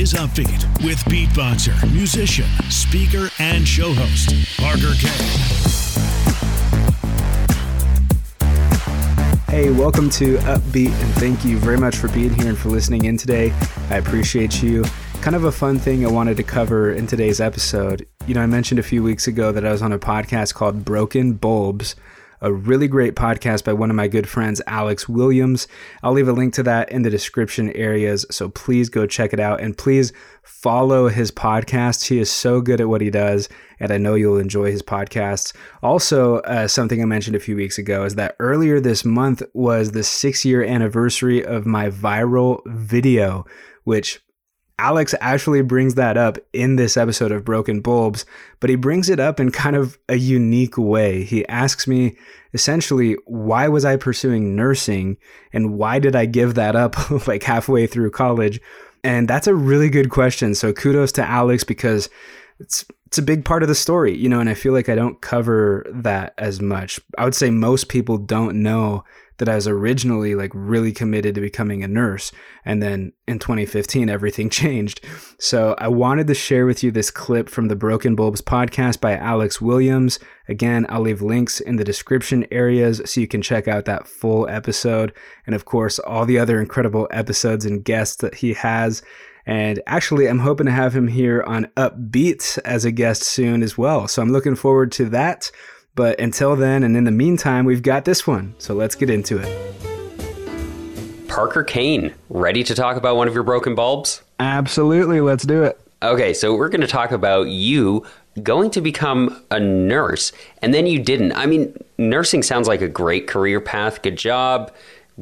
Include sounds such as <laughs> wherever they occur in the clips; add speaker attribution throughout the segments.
Speaker 1: is Upbeat with beatboxer, musician, speaker, and show host, Parker Kane.
Speaker 2: Hey, welcome to Upbeat, and thank you very much for being here and for listening in today. I appreciate you. Kind of a fun thing I wanted to cover in today's episode. You know, I mentioned a few weeks ago that I was on a podcast called Broken Bulbs a really great podcast by one of my good friends, Alex Williams. I'll leave a link to that in the description areas. So please go check it out and please follow his podcast. He is so good at what he does, and I know you'll enjoy his podcasts. Also, uh, something I mentioned a few weeks ago is that earlier this month was the six year anniversary of my viral video, which Alex actually brings that up in this episode of Broken Bulbs, but he brings it up in kind of a unique way. He asks me essentially, why was I pursuing nursing and why did I give that up <laughs> like halfway through college? And that's a really good question. So kudos to Alex because it's it's a big part of the story, you know, and I feel like I don't cover that as much. I would say most people don't know that I was originally like really committed to becoming a nurse. And then in 2015, everything <laughs> changed. So I wanted to share with you this clip from the Broken Bulbs podcast by Alex Williams. Again, I'll leave links in the description areas so you can check out that full episode. And of course, all the other incredible episodes and guests that he has. And actually, I'm hoping to have him here on Upbeat as a guest soon as well. So I'm looking forward to that. But until then, and in the meantime, we've got this one. So let's get into it.
Speaker 3: Parker Kane, ready to talk about one of your broken bulbs?
Speaker 2: Absolutely. Let's do it.
Speaker 3: Okay, so we're going to talk about you going to become a nurse, and then you didn't. I mean, nursing sounds like a great career path. Good job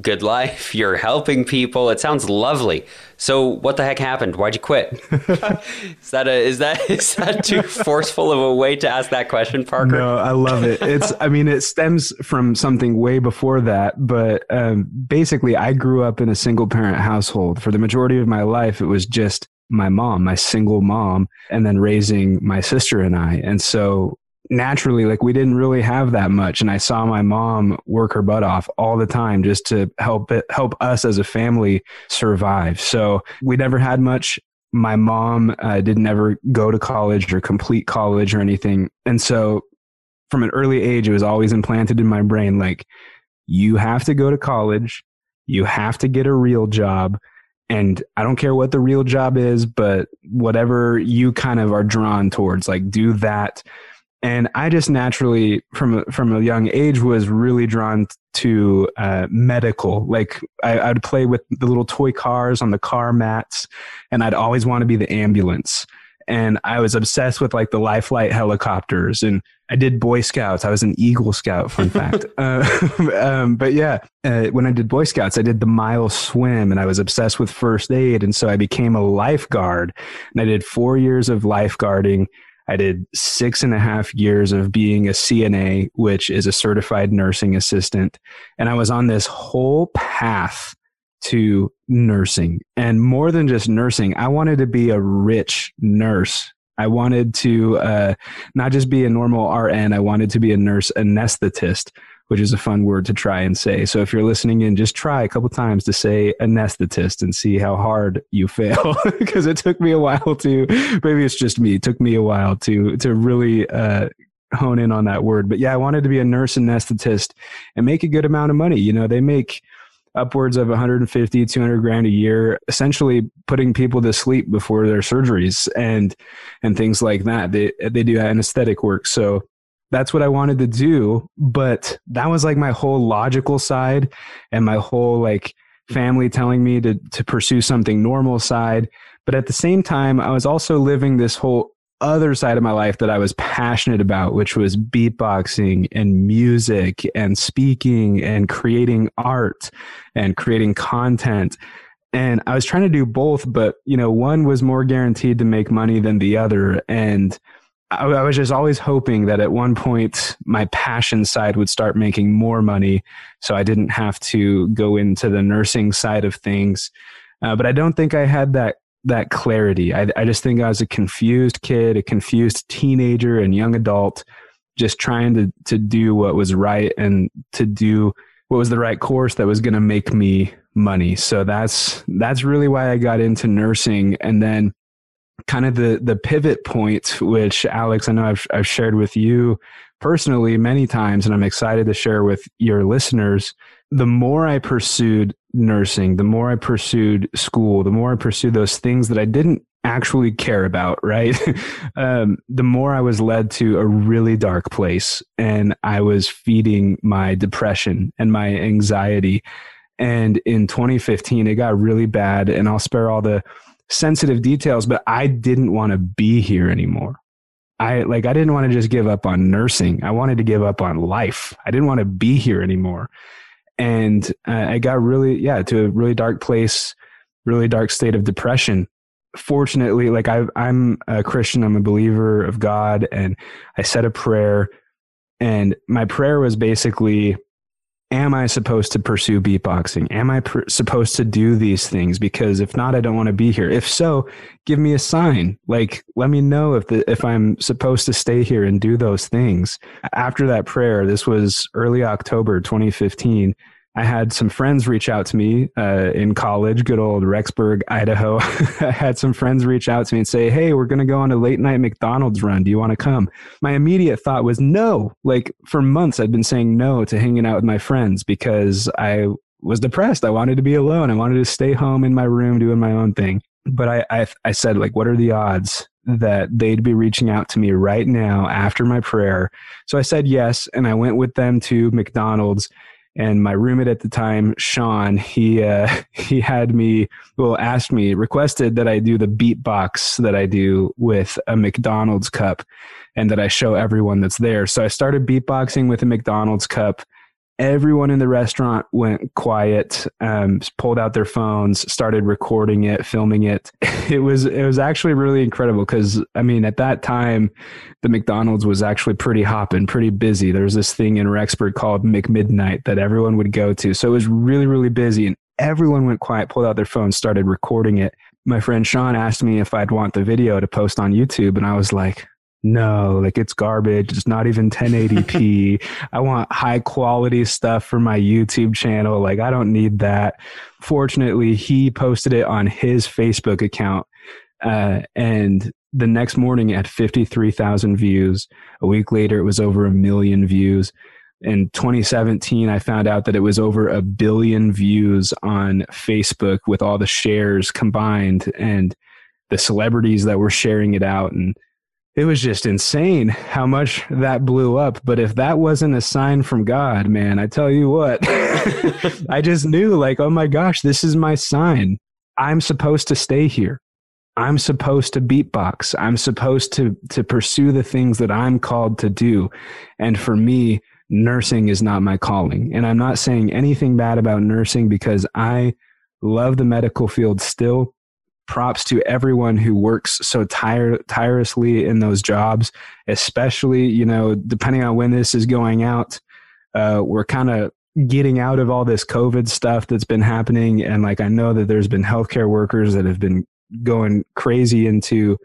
Speaker 3: good life. <laughs> You're helping people. It sounds lovely. So what the heck happened? Why'd you quit? <laughs> <laughs> is that a is that is that too forceful of a way to ask that question, Parker?
Speaker 2: No, I love it. It's I mean it stems from something way before that, but um, basically I grew up in a single parent household. For the majority of my life, it was just my mom, my single mom, and then raising my sister and I. And so naturally like we didn't really have that much. And i saw my mom work her butt off all the time just to help it help us as a family survive. So we never had much. My mom uh, didn't ever go to college or complete college or anything. And so from an early age it was always implanted in my brain like you have to go to college. You have to get a real job. And I don't care what the real job is, but whatever you kind of are drawn towards, like do that and I just naturally, from from a young age, was really drawn to uh, medical. Like I, I'd play with the little toy cars on the car mats, and I'd always want to be the ambulance. And I was obsessed with like the life flight helicopters, and I did Boy Scouts. I was an Eagle Scout, fun <laughs> fact. Uh, <laughs> um, but yeah, uh, when I did Boy Scouts, I did the mile swim, and I was obsessed with first aid, and so I became a lifeguard. And I did four years of lifeguarding I did six and a half years of being a CNA, which is a certified nursing assistant. And I was on this whole path to nursing. And more than just nursing, I wanted to be a rich nurse. I wanted to uh, not just be a normal RN, I wanted to be a nurse anesthetist which is a fun word to try and say. So if you're listening in, just try a couple times to say anesthetist and see how hard you fail. <laughs> because it took me a while to, maybe it's just me, it took me a while to, to really, uh, hone in on that word. But yeah, I wanted to be a nurse anesthetist and make a good amount of money. You know, they make upwards of 150, 200 grand a year, essentially putting people to sleep before their surgeries and, and things like that. They, they do anesthetic work. So that's what I wanted to do. But that was like my whole logical side and my whole like family telling me to, to pursue something normal side. But at the same time, I was also living this whole other side of my life that I was passionate about, which was beatboxing and music and speaking and creating art and creating content. And I was trying to do both, but you know, one was more guaranteed to make money than the other. And I, I was just always hoping that at one point my passion side would start making more money so I didn't have to go into the nursing side of things. Uh, but I don't think I had that that clarity. I, I just think I was a confused kid, a confused teenager and young adult, just trying to to do what was right and to do what was the right course that was going to make me money. So that's that's really why I got into nursing and then kind of the the pivot point which Alex I know I've I've shared with you personally many times and I'm excited to share with your listeners. The more I pursued nursing the more I pursued school the more I pursued those things that I didn't actually care about right? <laughs> Um, the more I was led to a really dark place and I was feeding my depression and my anxiety. And in 2015 it got really bad and I'll spare all the sensitive details, but I didn't want to be here anymore. I like I didn't want to just give up on nursing. I wanted to give up on life. I didn't want to be here anymore. And uh, I got really yeah, to a really dark place, really dark state of depression. Fortunately, like I I'm a Christian, I'm a believer of God and I said a prayer and my prayer was basically am I supposed to pursue beatboxing? Am I pr- supposed to do these things? Because if not, I don't want to be here. If so, give me a sign. Like, let me know if the, if I'm supposed to stay here and do those things. After that prayer, this was early October 2015. I had some friends reach out to me uh, in college, good old Rexburg, Idaho. <laughs> I had some friends reach out to me and say, Hey, we're going to go on a late night McDonald's run. Do you want to come? My immediate thought was no. Like for months, I'd been saying no to hanging out with my friends because I was depressed. I wanted to be alone. I wanted to stay home in my room doing my own thing. But I, I, I said, like, what are the odds that they'd be reaching out to me right now after my prayer? So I said yes. And I went with them to McDonald's and my roommate at the time, Sean, he uh, <laughs> he had me well asked me requested that I do the beatbox that I do with a McDonald's cup, and that I show everyone that's there. So I started beatboxing with a McDonald's cup, everyone in the restaurant went quiet um, pulled out their phones started recording it filming it. <laughs> It was it was actually really incredible because i mean at that time the mcdonald's was actually pretty hopping pretty busy. There was this thing in rexburg called mcmidnight that everyone would go to. So it was really really busy and everyone went quiet pulled out their phones started recording it. My friend sean asked me if i'd want the video to post on youtube and i was like no, like it's garbage. It's not even 1080p. <laughs> I want high quality stuff for my YouTube channel. Like I don't need that. Fortunately, he posted it on his Facebook account. Uh, and the next morning at 53,000 views. A week later, it was over a million views. In 2017, I found out that it was over a billion views on Facebook with all the shares combined and the celebrities that were sharing it out. And it was just insane how much that blew up. But if that wasn't a sign from God, man, I tell you what, <laughs> I just knew like, oh my gosh, this is my sign. I'm supposed to stay here. I'm supposed to beatbox. I'm supposed to to pursue the things that I'm called to do. And for me, nursing is not my calling. And I'm not saying anything bad about nursing because I love the medical field still props to everyone who works so tire, tirelessly in those jobs, especially, you know, depending on when this is going out, uh, we're kind of getting out of all this COVID stuff that's been happening. And like, I know that there's been healthcare workers that have been going crazy into,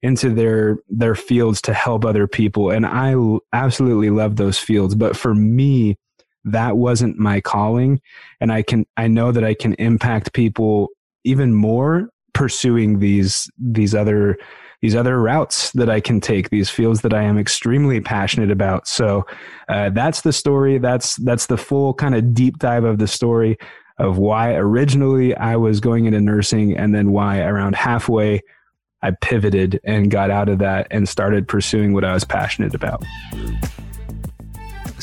Speaker 2: into their, their fields to help other people. And I absolutely love those fields. But for me, that wasn't my calling. And I can, I know that I can impact people even more pursuing these these other these other routes that I can take, these fields that I am extremely passionate about. So uh, that's the story. That's that's the full kind of deep dive of the story of why originally I was going into nursing, and then why around halfway I pivoted and got out of that and started pursuing what I was passionate about.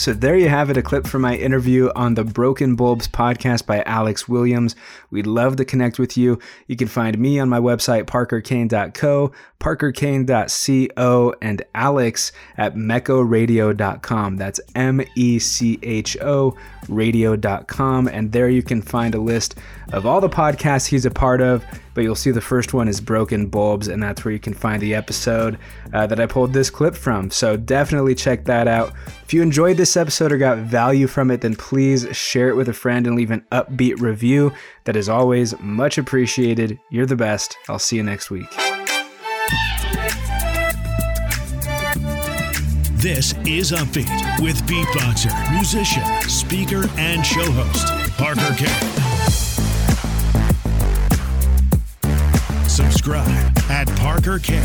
Speaker 2: So there you have it, a clip from my interview on the Broken Bulbs podcast by Alex Williams. We'd love to connect with you. You can find me on my website, parkerkane.co, parkerkane.co, and Alex at mechoradio.com. That's M E C H O radio.com. And there you can find a list of all the podcasts he's a part of. But you'll see the first one is Broken Bulbs, and that's where you can find the episode uh, that I pulled this clip from. So definitely check that out. If you enjoyed this episode or got value from it, then please share it with a friend and leave an upbeat review. That is always much appreciated. You're the best. I'll see you next week.
Speaker 1: This is Upbeat with beatboxer, musician, speaker, and show host, Parker K. Subscribe at parkerk.co.